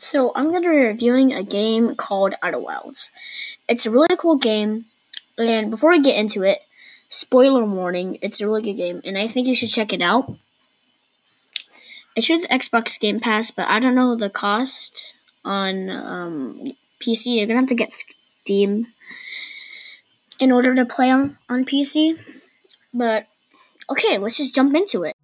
So I'm gonna be reviewing a game called Outer Wilds. It's a really cool game, and before we get into it, spoiler warning, it's a really good game, and I think you should check it out. It's with Xbox Game Pass, but I don't know the cost on um, PC. You're gonna have to get Steam in order to play on, on PC. But okay, let's just jump into it.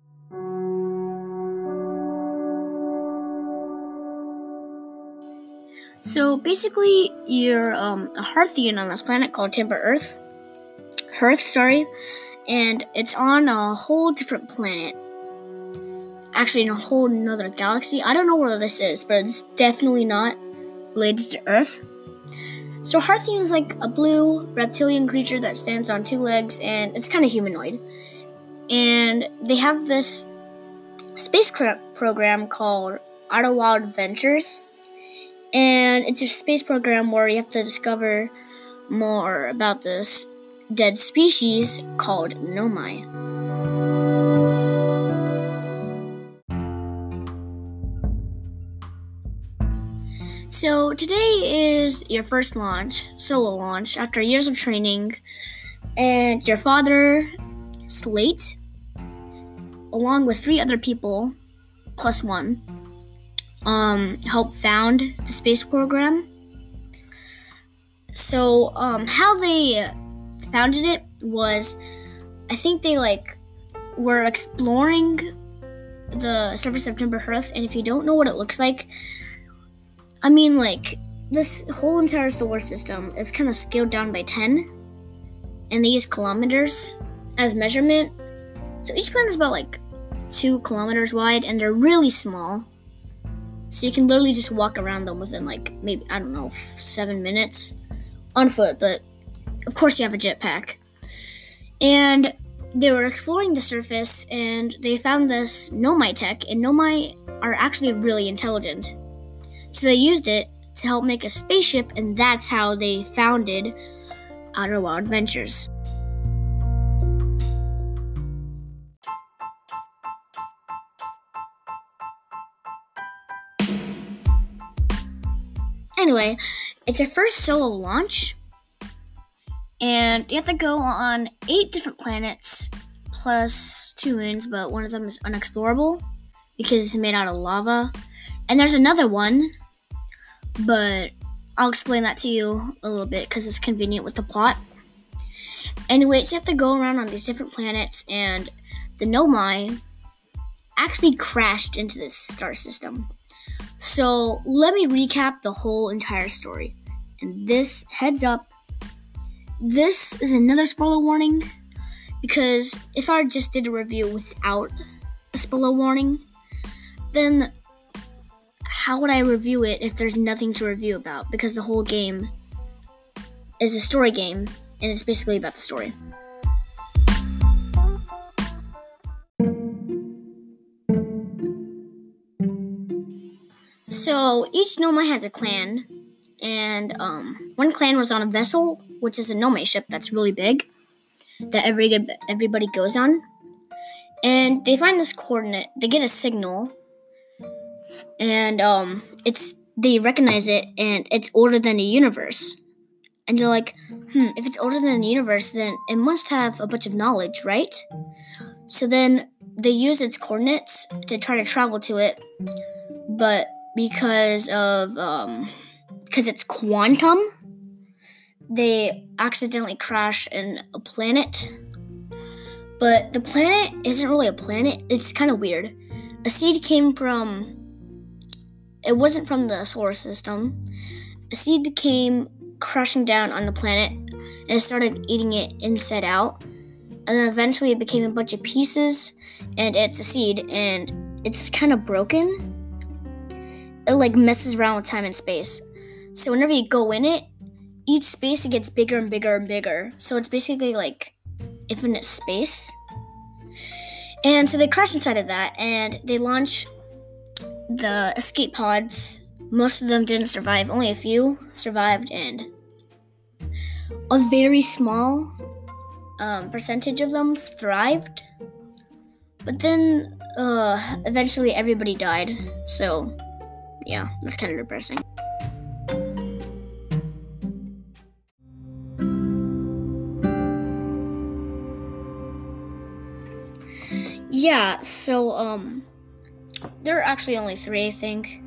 So basically, you're um, a Hearthian on this planet called Timber Earth. Hearth, sorry, and it's on a whole different planet. Actually, in a whole another galaxy. I don't know where this is, but it's definitely not related to Earth. So Hearthian is like a blue reptilian creature that stands on two legs, and it's kind of humanoid. And they have this spacecraft program called Outer Wild Adventures and it's a space program where you have to discover more about this dead species called Nomai. So today is your first launch, solo launch, after years of training, and your father, Slate, along with three other people, plus one, um, helped found the space program. So, um, how they founded it was, I think they like were exploring the surface of Timber Earth, and if you don't know what it looks like, I mean, like this whole entire solar system is kind of scaled down by 10, and they use kilometers as measurement. So each planet is about like two kilometers wide, and they're really small. So you can literally just walk around them within like maybe I don't know seven minutes on foot, but of course you have a jetpack. And they were exploring the surface and they found this Nomai tech, and Nomai are actually really intelligent. So they used it to help make a spaceship, and that's how they founded Outer Wild Adventures. Anyway, it's your first solo launch, and you have to go on eight different planets plus two moons, but one of them is unexplorable because it's made out of lava. And there's another one, but I'll explain that to you a little bit because it's convenient with the plot. Anyways, you have to go around on these different planets, and the Nomai actually crashed into this star system. So let me recap the whole entire story. And this heads up, this is another spoiler warning because if I just did a review without a spoiler warning, then how would I review it if there's nothing to review about? Because the whole game is a story game and it's basically about the story. So each Nomai has a clan, and um, one clan was on a vessel, which is a Nomai ship that's really big, that every everybody goes on. And they find this coordinate. They get a signal, and um, it's they recognize it, and it's older than the universe. And they're like, hmm, if it's older than the universe, then it must have a bunch of knowledge, right? So then they use its coordinates to try to travel to it, but because of um because it's quantum they accidentally crash in a planet. But the planet isn't really a planet. It's kind of weird. A seed came from it wasn't from the solar system. A seed came crashing down on the planet and it started eating it inside out. And then eventually it became a bunch of pieces and it's a seed and it's kind of broken it like messes around with time and space. So whenever you go in it, each space it gets bigger and bigger and bigger. So it's basically like infinite space. And so they crash inside of that and they launch the escape pods. Most of them didn't survive, only a few survived, and a very small um, percentage of them thrived. But then uh, eventually everybody died. So yeah, that's kind of depressing. Yeah, so um there are actually only 3, I think.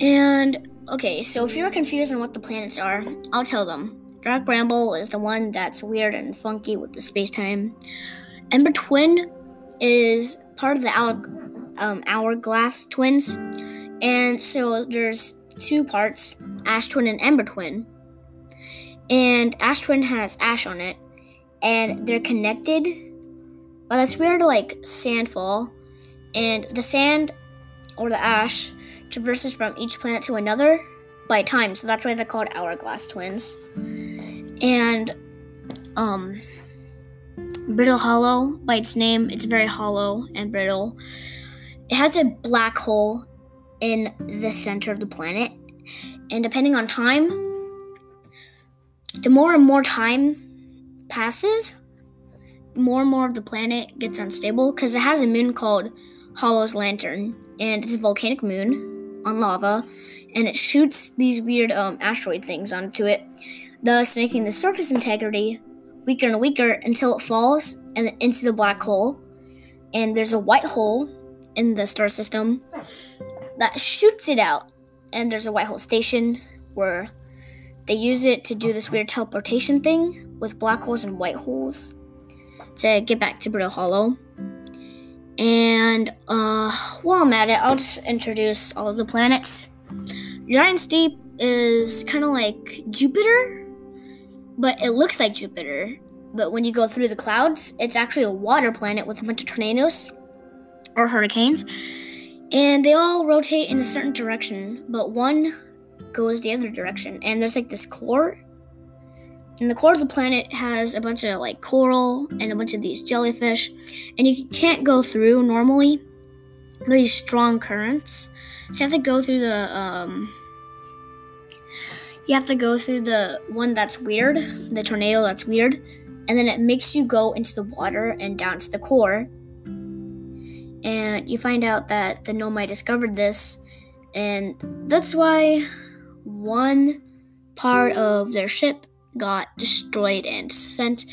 And okay, so if you're confused on what the planets are, I'll tell them. Dark Bramble is the one that's weird and funky with the space time. Ember Twin is part of the um, Hourglass Twins, and so there's two parts Ash Twin and Ember Twin. And Ash Twin has ash on it, and they're connected by this weird, like, sandfall. And the sand or the ash traverses from each planet to another by time, so that's why they're called hourglass twins. And, um, Brittle Hollow, by its name, it's very hollow and brittle. It has a black hole in the center of the planet, and depending on time, the more and more time passes, more and more of the planet gets unstable because it has a moon called Hollow's Lantern, and it's a volcanic moon on lava, and it shoots these weird um, asteroid things onto it, thus making the surface integrity weaker and weaker until it falls and into the black hole. And there's a white hole in the star system that shoots it out, and there's a white hole station where they use it to do this weird teleportation thing with black holes and white holes to get back to Brittle Hollow. And uh, while I'm at it, I'll just introduce all of the planets. Giant's Deep is kind of like Jupiter, but it looks like Jupiter. But when you go through the clouds, it's actually a water planet with a bunch of tornadoes or hurricanes. And they all rotate in a certain direction, but one goes the other direction. And there's like this core and the core of the planet has a bunch of like coral and a bunch of these jellyfish, and you can't go through normally these strong currents. So you have to go through the um, you have to go through the one that's weird, the tornado that's weird, and then it makes you go into the water and down to the core. And you find out that the Nomai discovered this, and that's why one part of their ship got destroyed and sent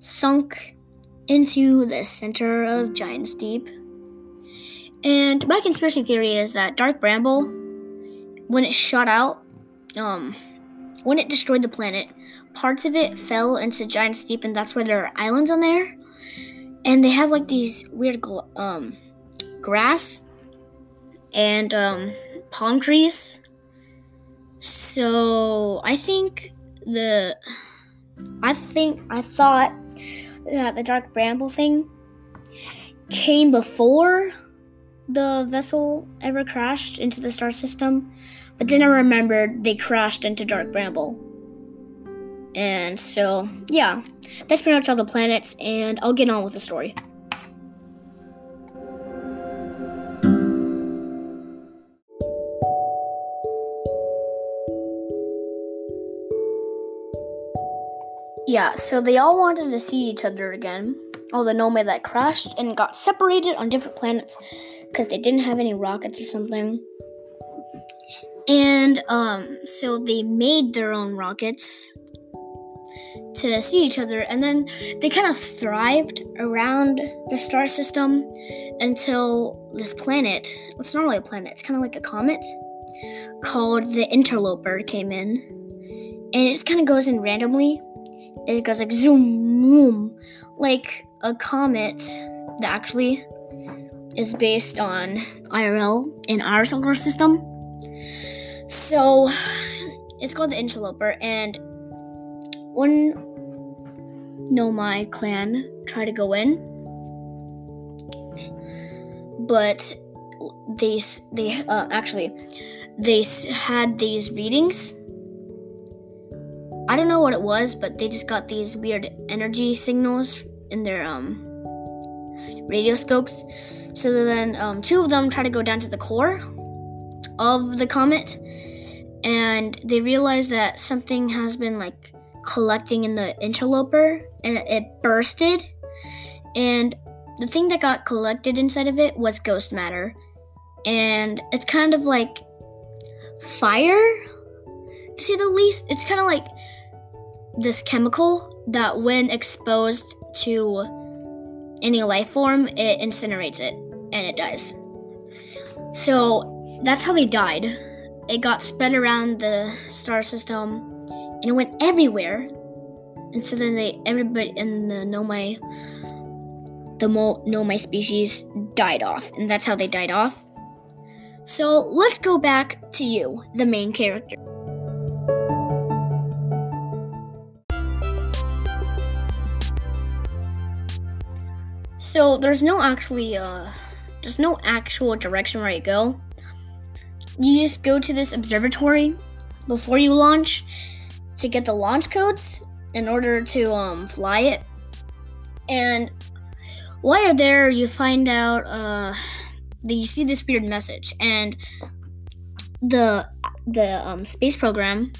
sunk into the center of Giant's Deep. And my conspiracy theory is that Dark Bramble, when it shot out, um, when it destroyed the planet, parts of it fell into Giant's Deep, and that's why there are islands on there. And they have like these weird um, grass and um, palm trees. So I think the I think I thought that the dark bramble thing came before the vessel ever crashed into the star system, but then I remembered they crashed into dark bramble. And so, yeah, that's pretty much all the planets, and I'll get on with the story. Yeah, so they all wanted to see each other again. All the Nomai that crashed and got separated on different planets because they didn't have any rockets or something. And um, so they made their own rockets to see each other, and then they kind of thrived around the star system until this planet. It's not really a planet; it's kind of like a comet called the Interloper came in, and it just kind of goes in randomly it goes like zoom, zoom, like a comet that actually is based on IRL in our solar system. So it's called the Interloper, and one Nomai clan try to go in, but they they uh, actually they had these readings. I don't know what it was, but they just got these weird energy signals in their um, radio scopes. So then um, two of them try to go down to the core of the comet, and they realize that something has been like collecting in the interloper, and it bursted. And the thing that got collected inside of it was ghost matter. and it's kind of like fire, to say the least. It's kind of like this chemical that, when exposed to any life form, it incinerates it and it dies. So that's how they died. It got spread around the star system and it went everywhere. And so then they everybody in the Nomai the Mo- Nomai species died off, and that's how they died off. So let's go back to you, the main character. So there's no actually uh there's no actual direction where you go. You just go to this observatory before you launch to get the launch codes in order to um fly it. And while you're there, you find out uh that you see this weird message and the the um, space program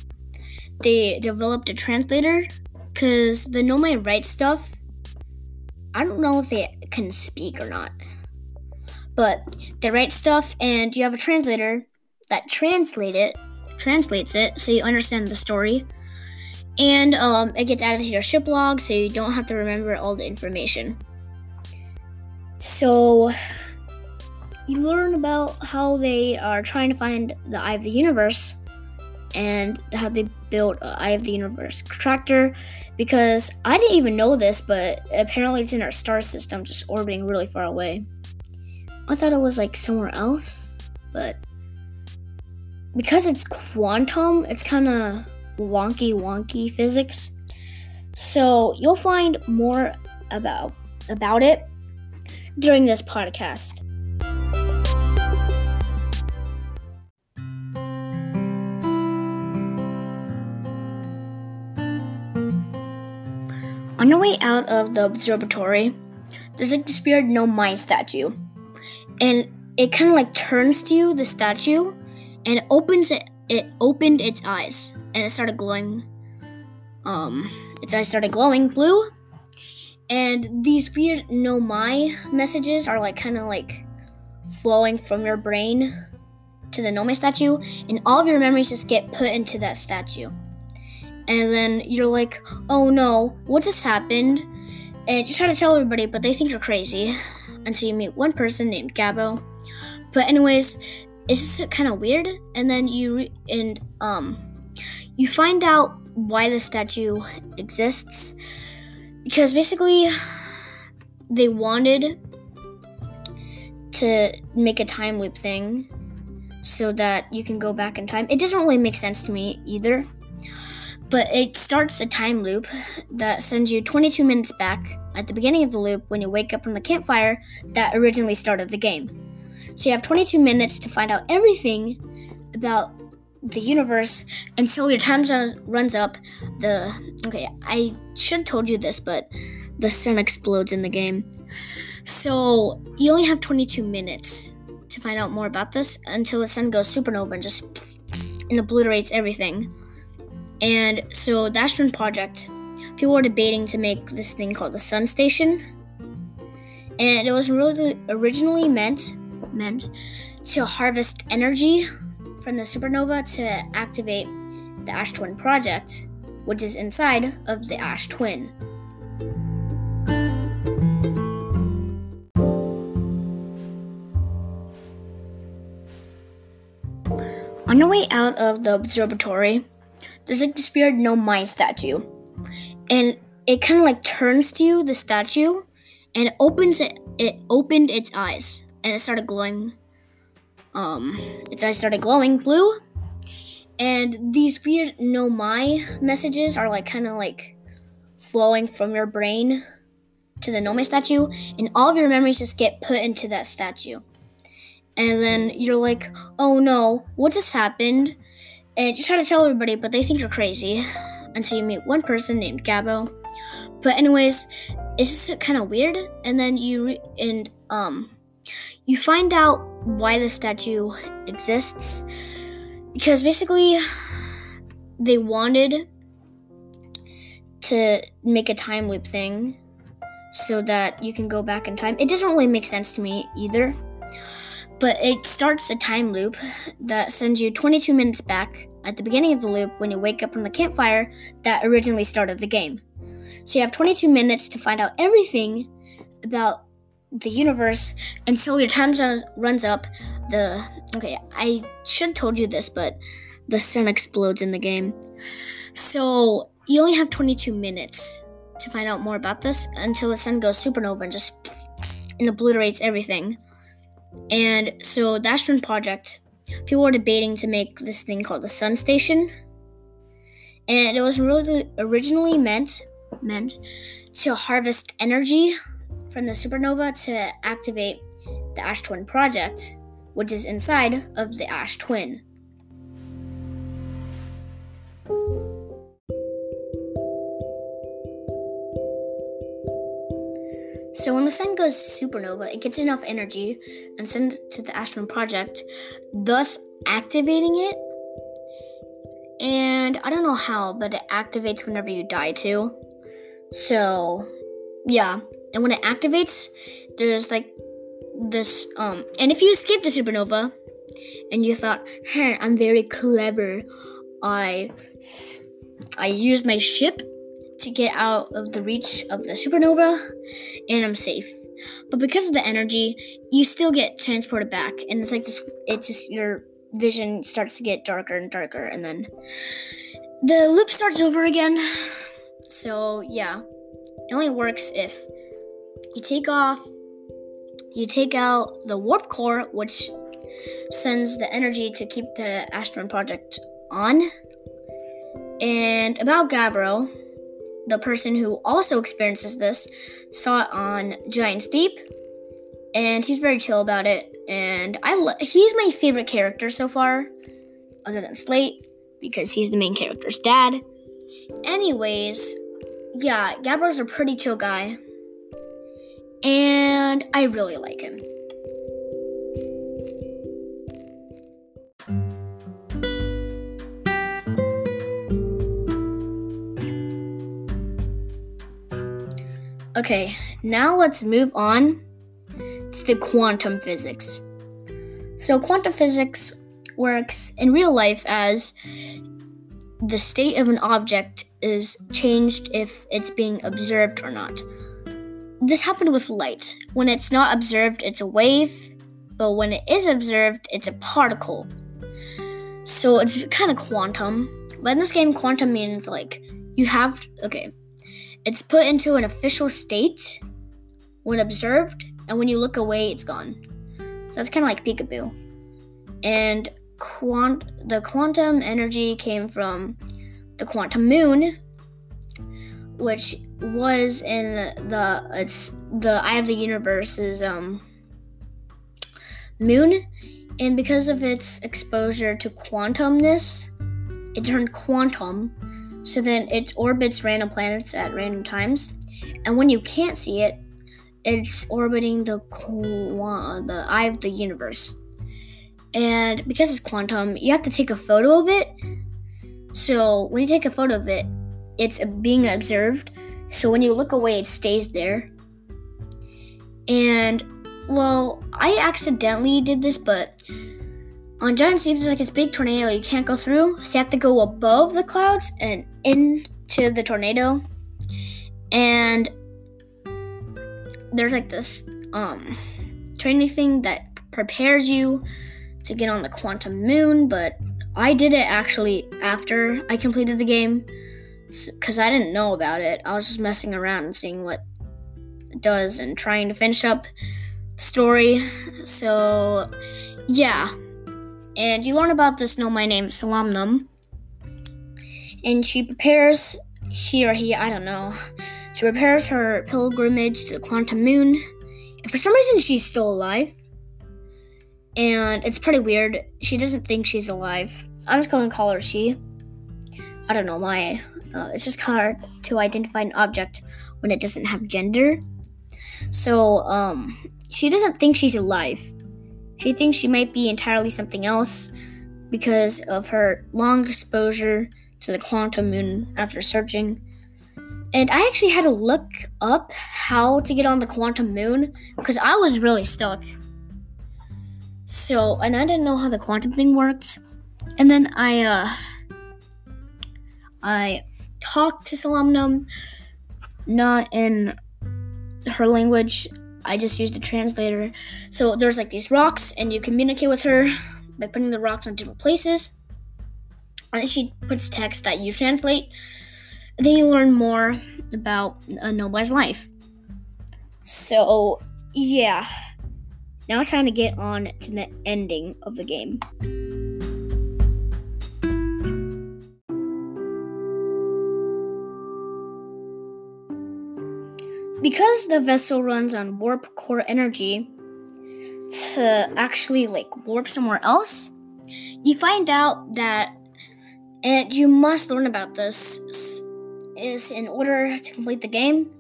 they developed a translator because the Nomai write stuff I don't know if they can speak or not. But they write stuff and you have a translator that translate it translates it so you understand the story. And um, it gets added to your ship log so you don't have to remember all the information. So you learn about how they are trying to find the eye of the universe and how they built Eye of the Universe tractor because I didn't even know this, but apparently it's in our star system, just orbiting really far away. I thought it was like somewhere else, but because it's quantum, it's kind of wonky, wonky physics. So you'll find more about about it during this podcast. On your way out of the observatory, there's like this weird Nomai statue. And it kind of like turns to you, the statue, and opens it it opened its eyes and it started glowing um its eyes started glowing blue. And these weird Nomai messages are like kind of like flowing from your brain to the Nomai statue, and all of your memories just get put into that statue and then you're like, oh no, what just happened? And you try to tell everybody, but they think you're crazy until you meet one person named Gabbro. But anyways, it's just kind of weird. And then you re- and um, you find out why the statue exists because basically they wanted to make a time loop thing so that you can go back in time. It doesn't really make sense to me either but it starts a time loop that sends you 22 minutes back at the beginning of the loop when you wake up from the campfire that originally started the game. So you have 22 minutes to find out everything about the universe until your time runs up. The okay, I should have told you this, but the sun explodes in the game. So you only have 22 minutes to find out more about this until the sun goes supernova and just and obliterates everything. And so the Astron project, people were debating to make this thing called the Sun Station. And it was really originally meant meant to harvest energy from the supernova to activate the Ash Twin project, which is inside of the Ash Twin. On your way out of the observatory, there's like this weird Nomai statue, and it kind of like turns to you, the statue, and opens it. It opened its eyes and it started glowing. Um, its eyes started glowing blue, and these weird Nomai messages are like kind of like flowing from your brain to the Nomai statue, and all of your memories just get put into that statue. And then you're like, oh no, what just happened? And you try to tell everybody, but they think you're crazy until you meet one person named Gabbro. But anyways, it's just kind of weird. And then you re- and um, you find out why the statue exists because basically they wanted to make a time loop thing so that you can go back in time. It doesn't really make sense to me either. but it starts a time loop that sends you 22 minutes back at the beginning of the loop when you wake up from the campfire that originally started the game. So you have 22 minutes to find out everything about the universe until your time runs up. The okay, I should have told you this, but the sun explodes in the game. So you only have 22 minutes to find out more about this until the sun goes supernova and just and obliterates everything. And so the Astron project, people were debating to make this thing called the Sun Station. And it was really originally meant meant to harvest energy from the supernova to activate the Ash Twin project, which is inside of the Ash Twin. So when the sun goes supernova, it gets enough energy and sends it to the Ash Twin project, thus activating it. And I don't know how, but it activates whenever you die too. So, yeah. And when it activates, there's like this um and if you escape the supernova and you thought, "Hey, I'm very clever. I I use my ship to get out of the reach of the supernova and I'm safe. But because of the energy, you still get transported back and it's like this it just your vision starts to get darker and darker and then the loop starts over again. So, yeah. It only works if you take off you take out the warp core which sends the energy to keep the Ash Twin project on. And about Gabbro, the person who also experiences this saw it on Giant's Deep, and he's very chill about it. And I lo- he's my favorite character so far, other than Slate, because he's the main character's dad. Anyways, yeah, Gabbro's a pretty chill guy, and I really like him. Okay, now let's move on to the quantum physics. So, quantum physics works in real life as the state of an object is changed if it's being observed or not. This happened with light. When it's not observed, it's a wave, but when it is observed, it's a particle. So it's kind of quantum. But in this game, quantum means like you have, okay, it's put into an official state when observed, and when you look away, it's gone. So that's kind of like peekaboo. And quant- the quantum energy came from the quantum moon, which was in the it's the eye of the universe's um moon, and because of its exposure to quantumness, it turned quantum so then it orbits random planets at random times, and when you can't see it, it's orbiting the the eye of the universe. And because it's quantum, you have to take a photo of it. So when you take a photo of it, it's being observed. So when you look away, it stays there. And well, I accidentally did this, but on Giant's Deep, there's like this big tornado you can't go through, so you have to go above the clouds and into the tornado. And there's like this um training thing that prepares you to get on the quantum moon, but I did it actually after I completed the game because I didn't know about it. I was just messing around and seeing what it does and trying to finish up the story. So, yeah. And you learn about this Nomai Name Solanum. And she prepares, she or he, I don't know, she prepares her pilgrimage to the quantum moon. And for some reason, she's still alive. And it's pretty weird. She doesn't think she's alive. I'm just going to call her she. I don't know why. Uh, it's just hard to identify an object when it doesn't have gender. So, um, she doesn't think she's alive. She thinks she might be entirely something else because of her long exposure to the quantum moon after searching. And I actually had to look up how to get on the quantum moon because I was really stuck. So, and I didn't know how the quantum thing worked. And then I, uh, I talked to Solanum, not in her language. I just used the translator. So there's like these rocks, and you communicate with her by putting the rocks on different places. And she puts text that you translate. Then you learn more about a Nobody's life. So, yeah. Now it's time to get on to the ending of the game. Because the vessel runs on warp core energy to actually like warp somewhere else, you find out that and you must learn about this is in order to complete the game,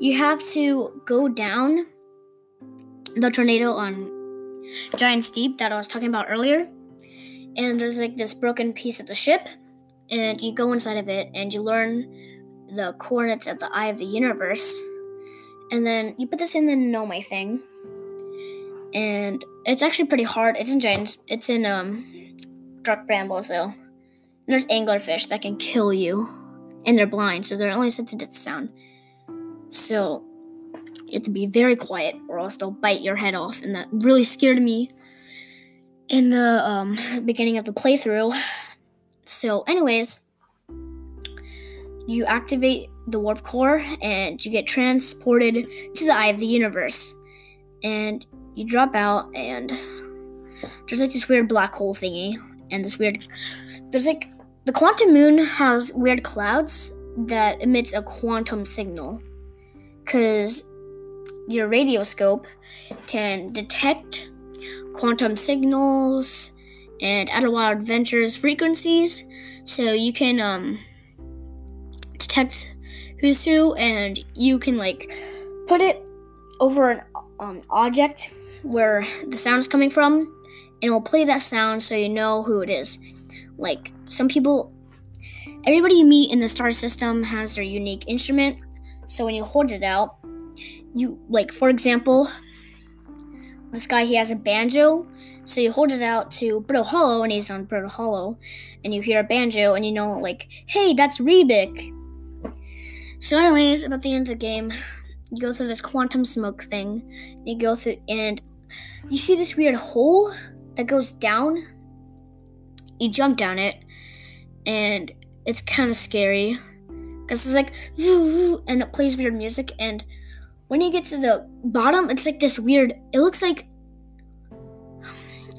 you have to go down the tornado on Giant's Deep that I was talking about earlier. And there's like this broken piece of the ship, and you go inside of it and you learn the coordinates of the eye of the universe. And then you put this in the Nomai thing. And it's actually pretty hard. It's in Giants. It's in um Dark Bramble, so there's anglerfish that can kill you. And they're blind, so they're only sensitive to sound. So you have to be very quiet or else they'll bite your head off. And that really scared me in the um, beginning of the playthrough. So, anyways, you activate the warp core and you get transported to the eye of the universe. And you drop out, and there's like this weird black hole thingy, and this weird. There's like. The quantum moon has weird clouds that emits a quantum signal. Because your radioscope can detect quantum signals and Outer Wild Adventures frequencies, so you can um, detect who's who, and you can like put it over an um, object where the sound is coming from, and it will play that sound so you know who it is. Like some people, everybody you meet in the star system has their unique instrument, so when you hold it out, you like for example this guy he has a banjo so you hold it out to Brittle Hollow and he's on Brittle Hollow and you hear a banjo and you know like hey that's Riebeck so anyways about the end of the game you go through this quantum smoke thing you go through and you see this weird hole that goes down you jump down it and it's kind of scary because it's like and it plays weird music and when you get to the bottom, it's like this weird. It looks like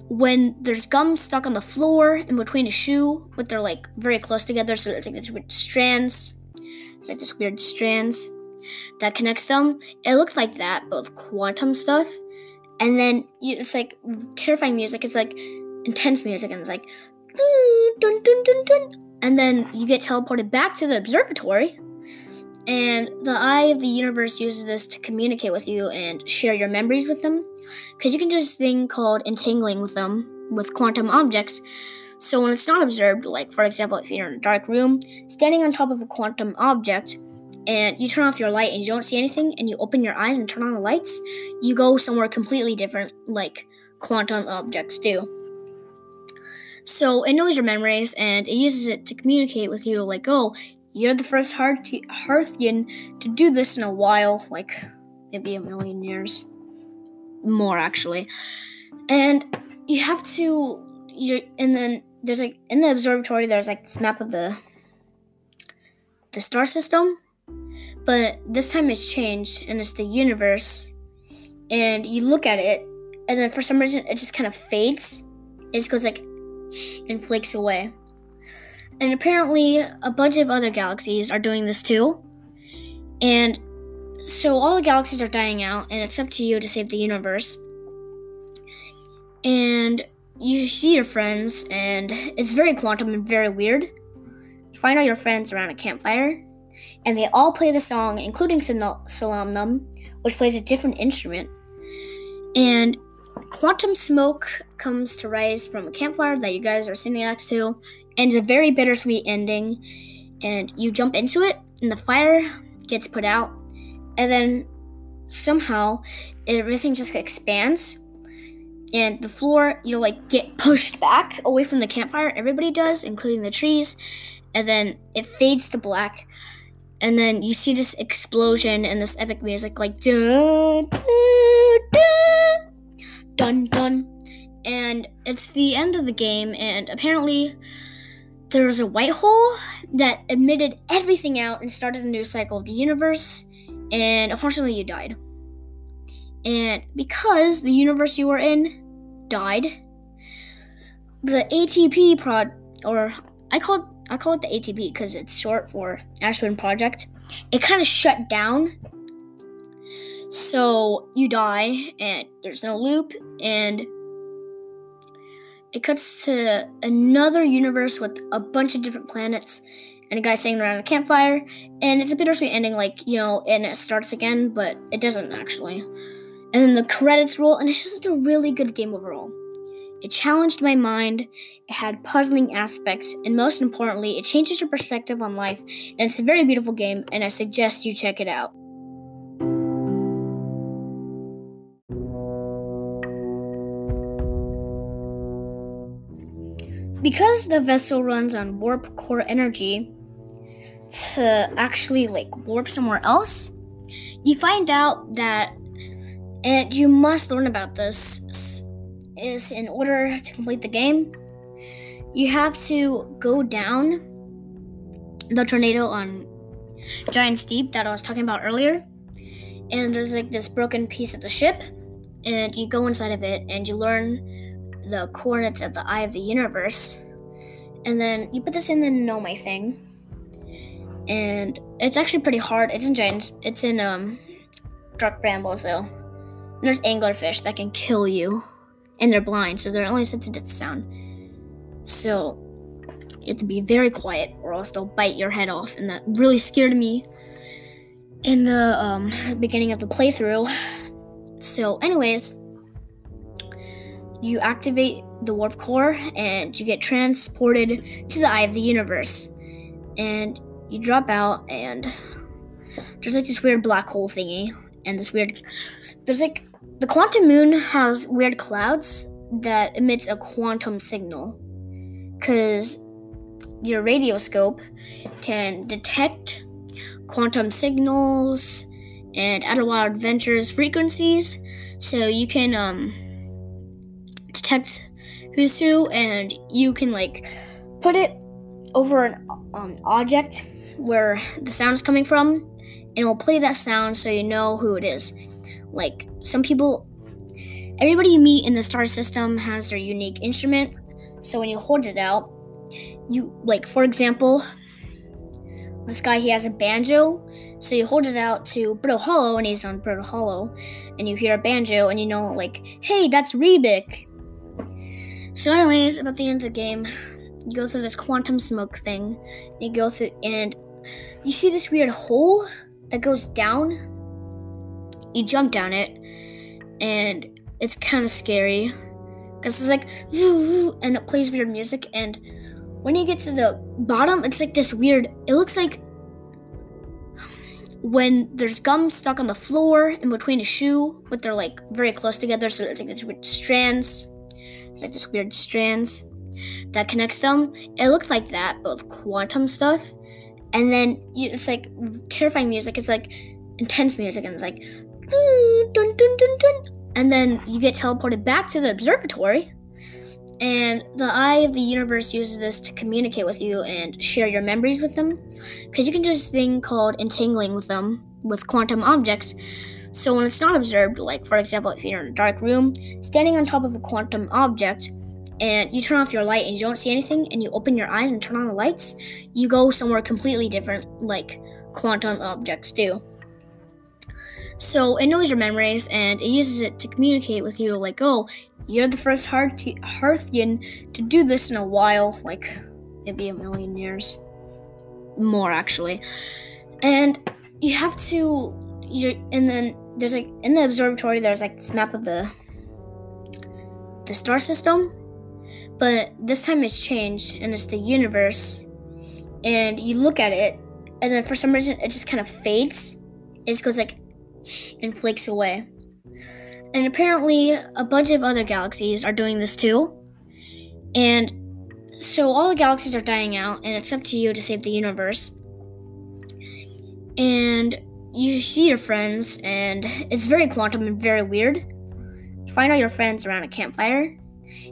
when there's gum stuck on the floor in between a shoe, but they're like very close together, so there's like weird strands. It's like this weird strands that connects them. It looks like that, but with quantum stuff. And then it's like terrifying music. It's like intense music, and it's like dun dun dun dun. And then you get teleported back to the observatory and the eye of the universe uses this to communicate with you and share your memories with them. Because you can do this thing called entangling with them with quantum objects. So when it's not observed, like for example, if you're in a dark room, standing on top of a quantum object, and you turn off your light and you don't see anything, and you open your eyes and turn on the lights, you go somewhere completely different, like quantum objects do. So it knows your memories and it uses it to communicate with you, like, oh, you're the first Hearthian to do this in a while, like maybe a million years. More, actually. And you have to. You're, and then there's like in the observatory there's like this map of the the star system but this time it's changed and it's the universe and you look at it and then for some reason it just kind of fades it just goes like and flakes away and apparently, a bunch of other galaxies are doing this too. And so all the galaxies are dying out, and it's up to you to save the universe. And you see your friends, and it's very quantum and very weird. You find all your friends around a campfire, and they all play the song, including Solanum, which plays a different instrument. And quantum smoke comes to rise from a campfire that you guys are sitting next to, and it's a very bittersweet ending. And you jump into it, and the fire gets put out, and then somehow everything just expands, and the floor you like get pushed back away from the campfire. Everybody does, including the trees, and then it fades to black. And then you see this explosion and this epic music, like dun dun dun dun, and it's the end of the game. And apparently, there was a white hole that emitted everything out and started a new cycle of the universe. And unfortunately, you died. And because the universe you were in died, the ATP prod, or I call I call it the ATP because it's short for Ash Twin Project. It kind of shut down. So you die, and there's no loop, and it cuts to another universe with a bunch of different planets and a guy sitting around a campfire. And it's a bittersweet ending, like, you know, and it starts again, but it doesn't actually. And then the credits roll, and it's just a really good game overall. It challenged my mind, it had puzzling aspects, and most importantly, it changes your perspective on life. And it's a very beautiful game, and I suggest you check it out. Because the vessel runs on warp core energy to actually like warp somewhere else, you find out that and you must learn about this is in order to complete the game, you have to go down the tornado on Giant's Deep that I was talking about earlier. And there's like this broken piece of the ship, and you go inside of it and you learn the coordinates of the eye of the universe. And then you put this in the Nomai thing. And it's actually pretty hard. It's in giant It's in um Dark Bramble, so there's anglerfish that can kill you and they're blind, so they're only sensitive to sound. So you have to be very quiet, or else they'll bite your head off, and that really scared me in the um, beginning of the playthrough. So, anyways, you activate the warp core, and you get transported to the eye of the universe, and you drop out, and there's like this weird black hole thingy, and this weird. There's like the quantum moon has weird clouds that emits a quantum signal because your radioscope can detect quantum signals and Outer Wild Adventures frequencies, so you can um, detect who's who, and you can like put it over an um, object where the sound is coming from, and it will play that sound so you know who it is. Like some people, everybody you meet in the star system has their unique instrument. So when you hold it out, you like, for example, this guy he has a banjo. So you hold it out to Brittle Hollow, and he's on Brittle Hollow, and you hear a banjo, and you know, like, hey, that's Riebeck. So, anyways, about the end of the game, you go through this quantum smoke thing. You go through, and you see this weird hole that goes down you jump down it, and it's kind of scary because it's like and it plays weird music. And when you get to the bottom, it's like this weird. It looks like when there's gum stuck on the floor in between a shoe, but they're like very close together, so there's like these weird strands. It's like this weird strands that connects them. It looks like that, but with quantum stuff. And then you, it's like terrifying music. It's like intense music, and it's like dun, dun, dun, dun, and then you get teleported back to the observatory. And the eye of the universe uses this to communicate with you and share your memories with them. Because you can do this thing called entangling with them with quantum objects. So when it's not observed, like for example, if you're in a dark room, standing on top of a quantum object, and you turn off your light and you don't see anything, and you open your eyes and turn on the lights, you go somewhere completely different, like quantum objects do. So it knows your memories and it uses it to communicate with you, like, oh, you're the first Hearthian to do this in a while. Like, it'd be a million years. More, actually. And you have to, you're, and then there's like, in the observatory, there's like this map of the, the star system. But this time it's changed and it's the universe. And you look at it, and then for some reason it just kind of fades. It just goes like and flakes away. And apparently, a bunch of other galaxies are doing this too. And so all the galaxies are dying out, and it's up to you to save the universe. And you see your friends, and it's very quantum and very weird. You find all your friends around a campfire,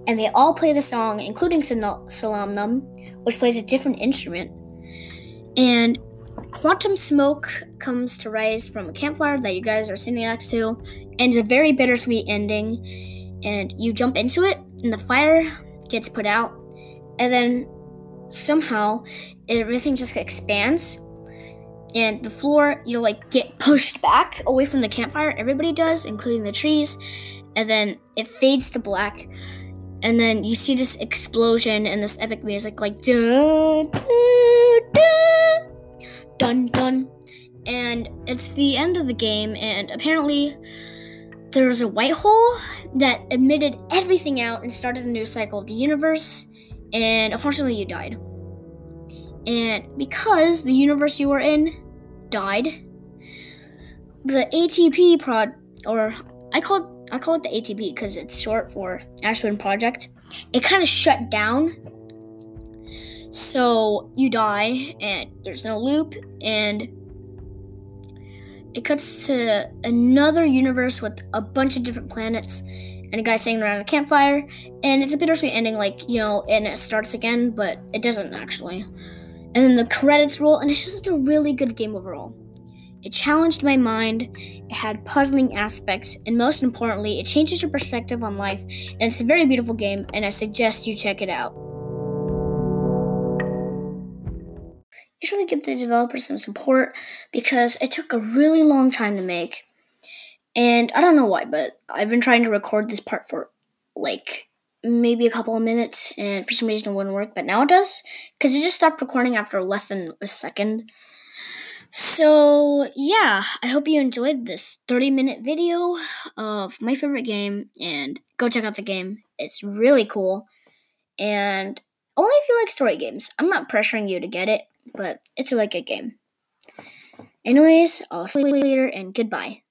and they all play the song, including Solanum, which plays a different instrument. And quantum smoke comes to rise from a campfire that you guys are sitting next to, and it's a very bittersweet ending. And you jump into it, and the fire gets put out, and then somehow everything just expands and the floor you like get pushed back away from the campfire everybody does including the trees and then it fades to black and then you see this explosion and this epic music like dun dun dun, dun, dun. and it's the end of the game and apparently there was a white hole that emitted everything out and started a new cycle of the universe and unfortunately you died and because the universe you were in died, the ATP prod, or I call it, I call it the ATP because it's short for Ash Twin Project. It kind of shut down. So you die, and there's no loop, and it cuts to another universe with a bunch of different planets and a guy sitting around a campfire. And it's a bittersweet ending, like, you know, and it starts again, but it doesn't actually and then the credits roll, and it's just a really good game overall. It challenged my mind, it had puzzling aspects, and most importantly, it changes your perspective on life, and it's a very beautiful game, and I suggest you check it out. You should give the developers some support because it took a really long time to make. And I don't know why, but I've been trying to record this part for like maybe a couple of minutes, and for some reason it wouldn't work, but now it does because it just stopped recording after less than a second. So, yeah, I hope you enjoyed this 30 minute video of my favorite game, and go check out the game. It's really cool, and only if you like story games. I'm not pressuring you to get it, but it's a good game. Anyways, I'll see you later, and goodbye.